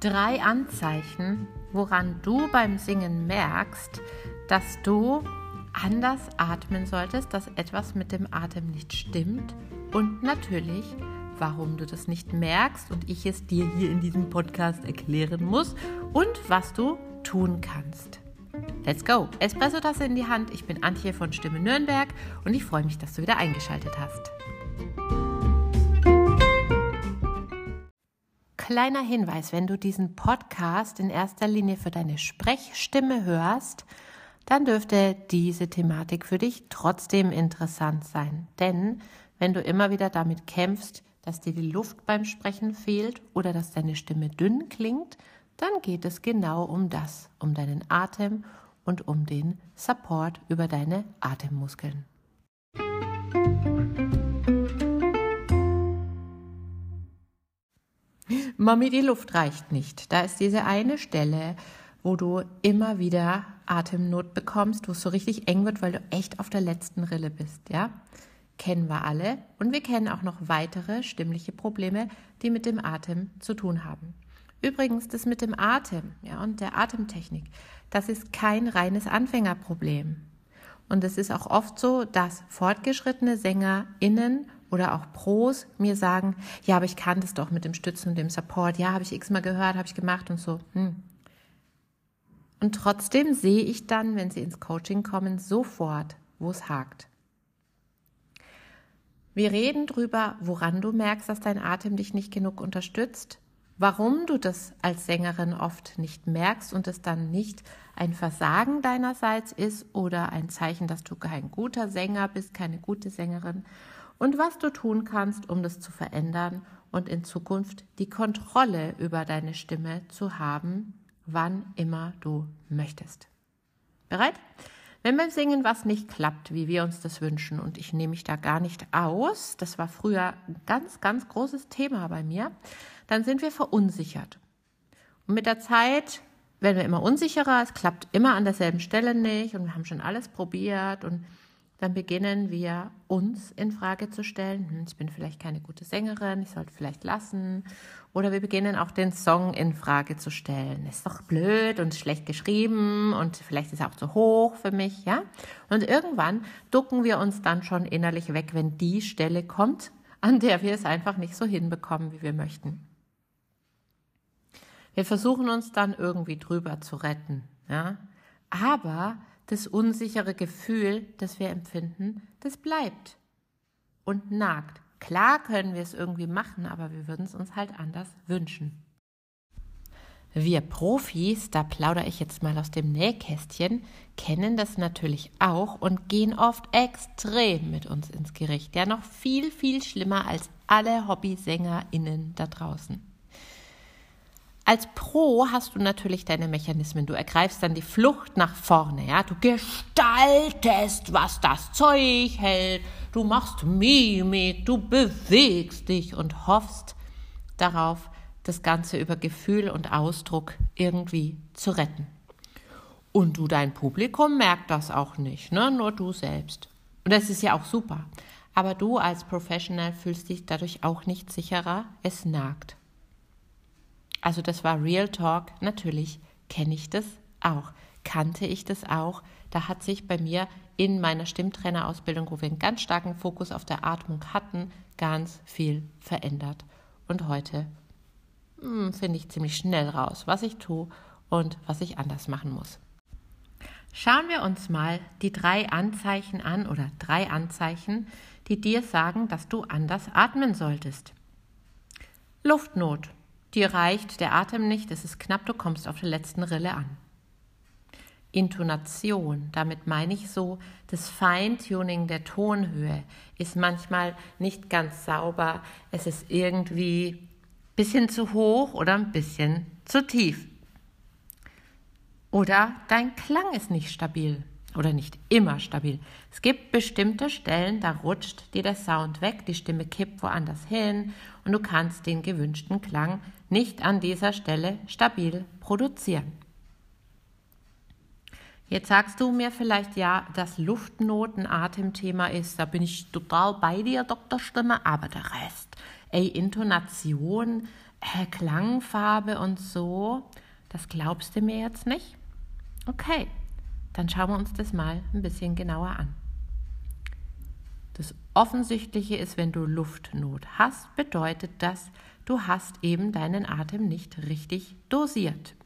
drei Anzeichen, woran du beim Singen merkst, dass du anders atmen solltest, dass etwas mit dem Atem nicht stimmt und natürlich, warum du das nicht merkst und ich es dir hier in diesem Podcast erklären muss und was du tun kannst. Let's go! Espresso-Tasse in die Hand. Ich bin Antje von Stimme Nürnberg und ich freue mich, dass du wieder eingeschaltet hast. Kleiner Hinweis, wenn du diesen Podcast in erster Linie für deine Sprechstimme hörst, dann dürfte diese Thematik für dich trotzdem interessant sein. Denn wenn du immer wieder damit kämpfst, dass dir die Luft beim Sprechen fehlt oder dass deine Stimme dünn klingt, dann geht es genau um das, um deinen Atem und um den Support über deine Atemmuskeln. Mami, die Luft reicht nicht. Da ist diese eine Stelle, wo du immer wieder Atemnot bekommst, wo es so richtig eng wird, weil du echt auf der letzten Rille bist, ja? Kennen wir alle. Und wir kennen auch noch weitere stimmliche Probleme, die mit dem Atem zu tun haben. Übrigens, das mit dem Atem ja, und der Atemtechnik, das ist kein reines Anfängerproblem. Und es ist auch oft so, dass fortgeschrittene SängerInnen oder auch Pros mir sagen, ja, aber ich kann das doch mit dem Stützen und dem Support. Ja, habe ich x-mal gehört, habe ich gemacht und so. Hm. Und trotzdem sehe ich dann, wenn sie ins Coaching kommen, sofort, wo es hakt. Wir reden drüber, woran du merkst, dass dein Atem dich nicht genug unterstützt Warum du das als Sängerin oft nicht merkst und es dann nicht ein Versagen deinerseits ist oder ein Zeichen, dass du kein guter Sänger bist, keine gute Sängerin und was du tun kannst, um das zu verändern und in Zukunft die Kontrolle über deine Stimme zu haben, wann immer du möchtest. Bereit? Wenn beim Singen was nicht klappt, wie wir uns das wünschen, und ich nehme mich da gar nicht aus, das war früher ein ganz, ganz großes Thema bei mir, dann sind wir verunsichert. Und mit der Zeit werden wir immer unsicherer, es klappt immer an derselben Stelle nicht und wir haben schon alles probiert und dann beginnen wir uns in Frage zu stellen, hm, ich bin vielleicht keine gute Sängerin, ich sollte vielleicht lassen. Oder wir beginnen auch den Song in Frage zu stellen. Ist doch blöd und schlecht geschrieben und vielleicht ist er auch zu hoch für mich, ja? Und irgendwann ducken wir uns dann schon innerlich weg, wenn die Stelle kommt, an der wir es einfach nicht so hinbekommen, wie wir möchten. Wir versuchen uns dann irgendwie drüber zu retten, ja? Aber das unsichere Gefühl, das wir empfinden, das bleibt und nagt. Klar können wir es irgendwie machen, aber wir würden es uns halt anders wünschen. Wir Profis, da plaudere ich jetzt mal aus dem Nähkästchen, kennen das natürlich auch und gehen oft extrem mit uns ins Gericht. Ja, noch viel, viel schlimmer als alle HobbysängerInnen da draußen. Als Pro hast du natürlich deine Mechanismen. Du ergreifst dann die Flucht nach vorne, ja. Du gestaltest, was das Zeug hält. Du machst Mimik, du bewegst dich und hoffst darauf, das Ganze über Gefühl und Ausdruck irgendwie zu retten. Und du, dein Publikum, merkt das auch nicht, ne? Nur du selbst. Und das ist ja auch super. Aber du als Professional fühlst dich dadurch auch nicht sicherer. Es nagt. Also das war Real Talk. Natürlich kenne ich das auch. Kannte ich das auch. Da hat sich bei mir in meiner Stimmtrainerausbildung, wo wir einen ganz starken Fokus auf der Atmung hatten, ganz viel verändert. Und heute hm, finde ich ziemlich schnell raus, was ich tue und was ich anders machen muss. Schauen wir uns mal die drei Anzeichen an oder drei Anzeichen, die dir sagen, dass du anders atmen solltest. Luftnot. Dir reicht der Atem nicht, es ist knapp, du kommst auf der letzten Rille an. Intonation, damit meine ich so, das Feintuning der Tonhöhe ist manchmal nicht ganz sauber, es ist irgendwie ein bisschen zu hoch oder ein bisschen zu tief. Oder dein Klang ist nicht stabil oder nicht immer stabil. Es gibt bestimmte Stellen, da rutscht dir der Sound weg, die Stimme kippt woanders hin und du kannst den gewünschten Klang nicht an dieser Stelle stabil produzieren. Jetzt sagst du mir vielleicht, ja, dass Luftnoten Atemthema ist, da bin ich total bei dir, Dr. Stimme, aber der Rest, ey, Intonation, äh, Klangfarbe und so, das glaubst du mir jetzt nicht? Okay, dann schauen wir uns das mal ein bisschen genauer an. Das Offensichtliche ist, wenn du Luftnot hast, bedeutet das, du hast eben deinen Atem nicht richtig dosiert.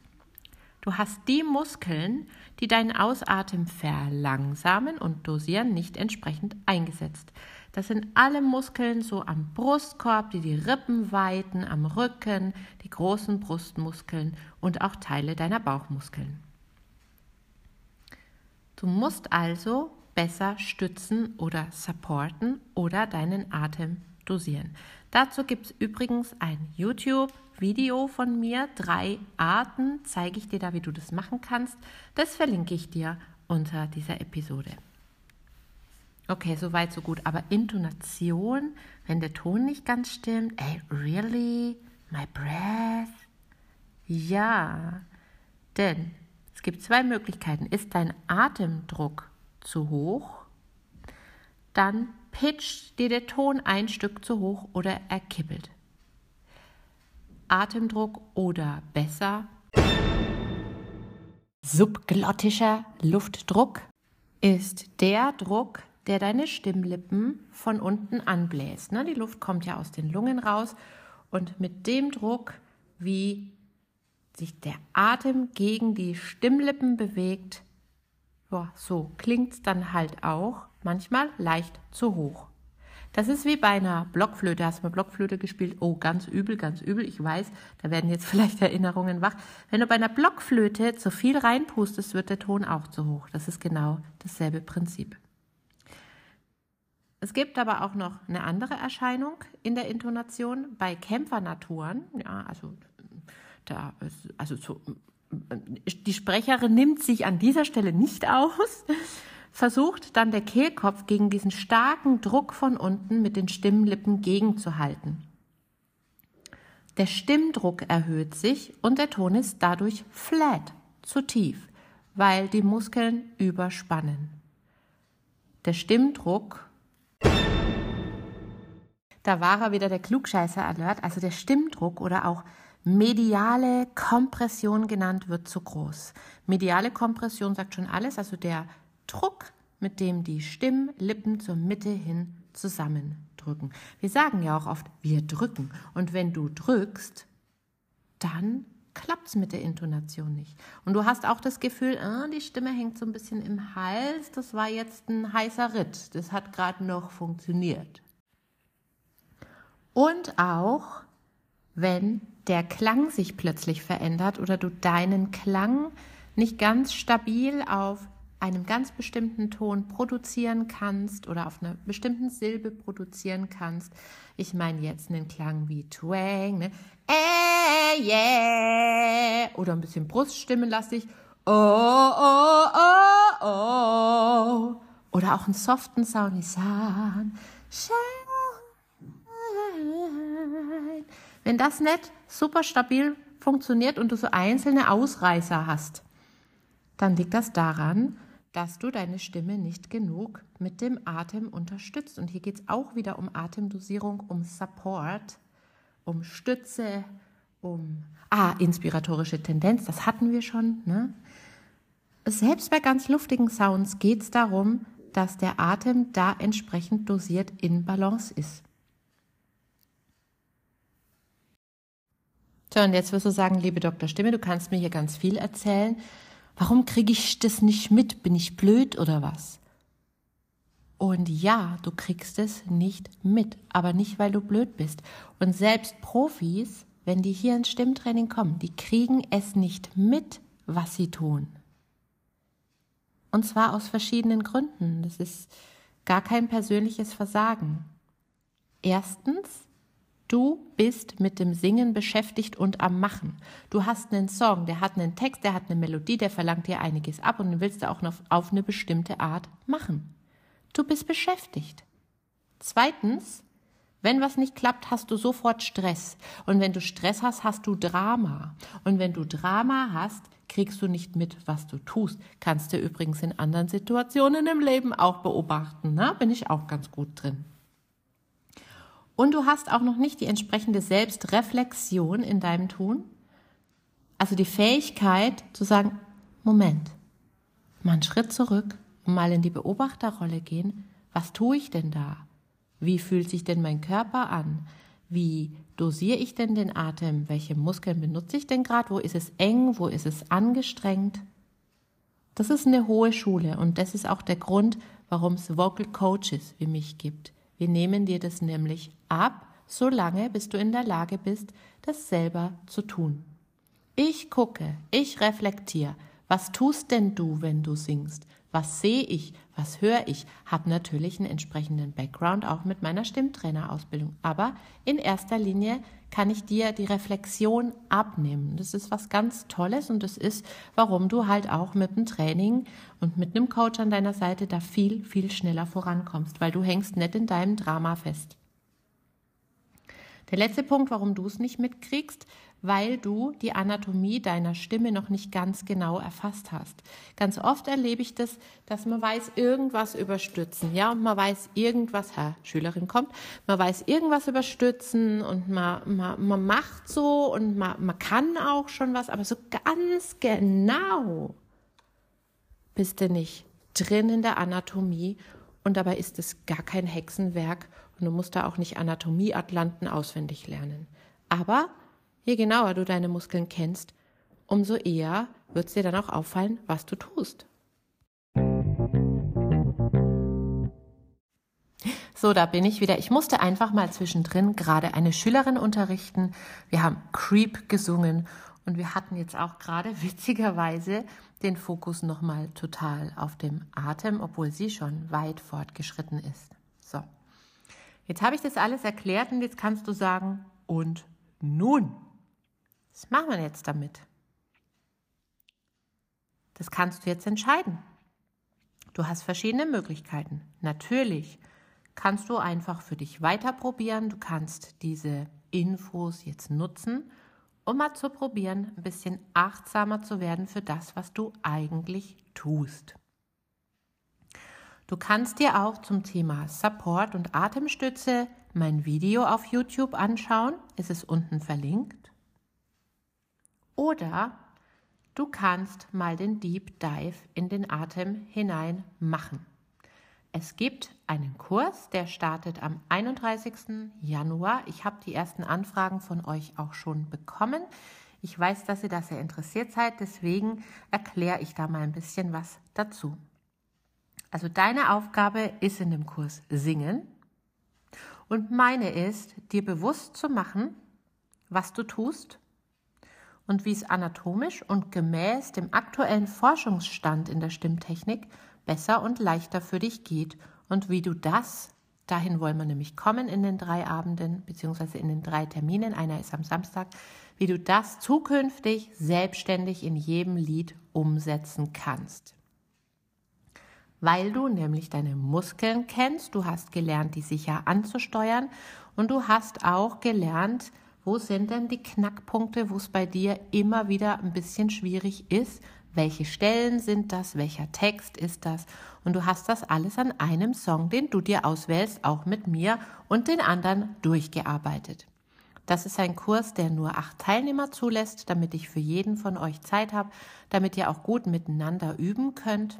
Du hast die Muskeln, die deinen Ausatmen verlangsamen und dosieren, nicht entsprechend eingesetzt. Das sind alle Muskeln so am Brustkorb, die die Rippen weiten, am Rücken, die großen Brustmuskeln und auch Teile deiner Bauchmuskeln. Du musst also besser stützen oder supporten oder deinen Atem dosieren. Dazu gibt es übrigens ein YouTube-Video von mir. Drei Arten zeige ich dir da, wie du das machen kannst. Das verlinke ich dir unter dieser Episode. Okay, so weit, so gut. Aber Intonation, wenn der Ton nicht ganz stimmt, ey, really? My breath? Ja, denn es gibt zwei Möglichkeiten. Ist dein Atemdruck zu hoch, dann pitcht dir der Ton ein Stück zu hoch oder er kippelt. Atemdruck oder besser subglottischer Luftdruck ist der Druck, der deine Stimmlippen von unten anbläst. Ne? Die Luft kommt ja aus den Lungen raus und mit dem Druck, wie sich der Atem gegen die Stimmlippen bewegt, ja, so klingt es dann halt auch manchmal leicht zu hoch. Das ist wie bei einer Blockflöte. Hast du mal Blockflöte gespielt? Oh, ganz übel, ganz übel. Ich weiß, da werden jetzt vielleicht Erinnerungen wach. Wenn du bei einer Blockflöte zu viel reinpustest, wird der Ton auch zu hoch. Das ist genau dasselbe Prinzip. Es gibt aber auch noch eine andere Erscheinung in der Intonation bei Kämpfernaturen. Ja, also da also so, die Sprecherin nimmt sich an dieser Stelle nicht aus, versucht dann der Kehlkopf gegen diesen starken Druck von unten mit den Stimmlippen gegenzuhalten. Der Stimmdruck erhöht sich und der Ton ist dadurch flat, zu tief, weil die Muskeln überspannen. Der Stimmdruck da war er wieder der Klugscheißer-Alert, also der Stimmdruck oder auch mediale Kompression genannt wird zu groß. Mediale Kompression sagt schon alles, also der Druck, mit dem die Stimmlippen zur Mitte hin zusammendrücken. Wir sagen ja auch oft, wir drücken. Und wenn du drückst, dann klappt es mit der Intonation nicht. Und du hast auch das Gefühl, ah, die Stimme hängt so ein bisschen im Hals, das war jetzt ein heißer Ritt, das hat gerade noch funktioniert. Und auch, wenn der Klang sich plötzlich verändert oder du deinen Klang nicht ganz stabil auf einem ganz bestimmten Ton produzieren kannst oder auf einer bestimmten Silbe produzieren kannst. Ich meine jetzt einen Klang wie Twang, ne? Äh, yeah. Oder ein bisschen Bruststimme lastig. Oh, oh, oh, oh. Oder auch einen soften Sound wie Sun. Wenn das nicht super stabil funktioniert und du so einzelne Ausreißer hast, dann liegt das daran, dass du deine Stimme nicht genug mit dem Atem unterstützt. Und hier geht es auch wieder um Atemdosierung, um Support, um Stütze, um ah, inspiratorische Tendenz, das hatten wir schon. Ne? Selbst bei ganz luftigen Sounds geht es darum, dass der Atem da entsprechend dosiert in Balance ist. So, und jetzt wirst du sagen, liebe Dr. Stimme, du kannst mir hier ganz viel erzählen. Warum kriege ich das nicht mit? Bin ich blöd oder was? Und ja, du kriegst es nicht mit, aber nicht, weil du blöd bist. Und selbst Profis, wenn die hier ins Stimmtraining kommen, die kriegen es nicht mit, was sie tun. Und zwar aus verschiedenen Gründen. Das ist gar kein persönliches Versagen. Erstens, Du bist mit dem Singen beschäftigt und am Machen. Du hast einen Song, der hat einen Text, der hat eine Melodie, der verlangt dir einiges ab und den willst du auch noch auf eine bestimmte Art machen. Du bist beschäftigt. Zweitens, wenn was nicht klappt, hast du sofort Stress. Und wenn du Stress hast, hast du Drama. Und wenn du Drama hast, kriegst du nicht mit, was du tust. Kannst du übrigens in anderen Situationen im Leben auch beobachten. Ne? Bin ich auch ganz gut drin. Und du hast auch noch nicht die entsprechende Selbstreflexion in deinem Tun. Also die Fähigkeit zu sagen, Moment, mal einen Schritt zurück und mal in die Beobachterrolle gehen. Was tue ich denn da? Wie fühlt sich denn mein Körper an? Wie dosiere ich denn den Atem? Welche Muskeln benutze ich denn gerade? Wo ist es eng? Wo ist es angestrengt? Das ist eine hohe Schule und das ist auch der Grund, warum es Vocal Coaches wie mich gibt. Wir nehmen dir das nämlich ab, solange bis du in der Lage bist, das selber zu tun. Ich gucke, ich reflektiere. Was tust denn du, wenn du singst? Was sehe ich? Was höre ich? Hab natürlich einen entsprechenden Background auch mit meiner Stimmtrainerausbildung. Aber in erster Linie kann ich dir die Reflexion abnehmen. Das ist was ganz Tolles und das ist, warum du halt auch mit dem Training und mit einem Coach an deiner Seite da viel, viel schneller vorankommst, weil du hängst nicht in deinem Drama fest. Der letzte Punkt, warum du es nicht mitkriegst, weil du die Anatomie deiner Stimme noch nicht ganz genau erfasst hast. Ganz oft erlebe ich das, dass man weiß irgendwas über Stützen, ja, und man weiß irgendwas, Herr Schülerin kommt, man weiß irgendwas über Stützen und man, man, man macht so und man, man kann auch schon was, aber so ganz genau bist du nicht drin in der Anatomie und dabei ist es gar kein Hexenwerk und du musst da auch nicht Anatomie-Atlanten auswendig lernen. Aber je genauer du deine Muskeln kennst, umso eher wird es dir dann auch auffallen, was du tust. So, da bin ich wieder. Ich musste einfach mal zwischendrin gerade eine Schülerin unterrichten. Wir haben Creep gesungen und wir hatten jetzt auch gerade witzigerweise den Fokus nochmal total auf dem Atem, obwohl sie schon weit fortgeschritten ist. So, jetzt habe ich das alles erklärt und jetzt kannst du sagen, und nun? Was machen wir jetzt damit? Das kannst du jetzt entscheiden. Du hast verschiedene Möglichkeiten. Natürlich kannst du einfach für dich weiter probieren. Du kannst diese Infos jetzt nutzen, um mal zu probieren, ein bisschen achtsamer zu werden für das, was du eigentlich tust. Du kannst dir auch zum Thema Support und Atemstütze mein Video auf YouTube anschauen. Es ist unten verlinkt. Oder du kannst mal den Deep Dive in den Atem hinein machen. Es gibt einen Kurs, der startet am 31. Januar. Ich habe die ersten Anfragen von euch auch schon bekommen. Ich weiß, dass ihr da sehr interessiert seid, deswegen erkläre ich da mal ein bisschen was dazu. Also deine Aufgabe ist in dem Kurs singen und meine ist, dir bewusst zu machen, was du tust und wie es anatomisch und gemäß dem aktuellen Forschungsstand in der Stimmtechnik besser und leichter für dich geht. Und wie du das, dahin wollen wir nämlich kommen in den drei Abenden beziehungsweise in den drei Terminen, einer ist am Samstag, wie du das zukünftig selbstständig in jedem Lied umsetzen kannst. Weil du nämlich deine Muskeln kennst, du hast gelernt, die sicher anzusteuern. Und du hast auch gelernt, wo sind denn die Knackpunkte, wo es bei dir immer wieder ein bisschen schwierig ist? Welche Stellen sind das? Welcher Text ist das? Und du hast das alles an einem Song, den du dir auswählst, auch mit mir und den anderen durchgearbeitet. Das ist ein Kurs, der nur acht Teilnehmer zulässt, damit ich für jeden von euch Zeit habe, damit ihr auch gut miteinander üben könnt.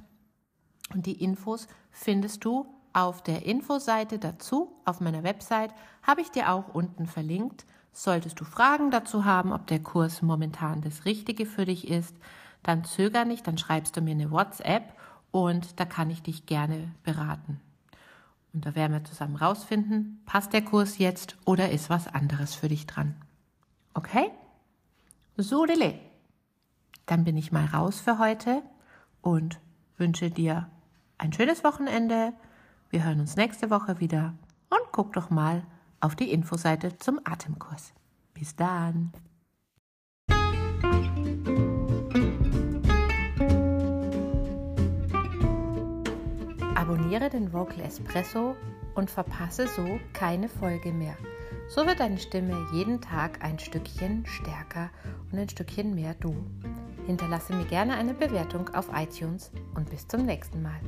Und die Infos findest du auf der Infoseite dazu, auf meiner Website, habe ich dir auch unten verlinkt. Solltest du Fragen dazu haben, ob der Kurs momentan das Richtige für dich ist, dann zöger nicht, dann schreibst du mir eine WhatsApp und da kann ich dich gerne beraten. Und da werden wir zusammen rausfinden, passt der Kurs jetzt oder ist was anderes für dich dran. Okay? So, Lille. Dann bin ich mal raus für heute und wünsche dir ein schönes Wochenende. Wir hören uns nächste Woche wieder und guck doch mal, auf die Infoseite zum Atemkurs. Bis dann! Abonniere den Vocal Espresso und verpasse so keine Folge mehr. So wird deine Stimme jeden Tag ein Stückchen stärker und ein Stückchen mehr du. Hinterlasse mir gerne eine Bewertung auf iTunes und bis zum nächsten Mal.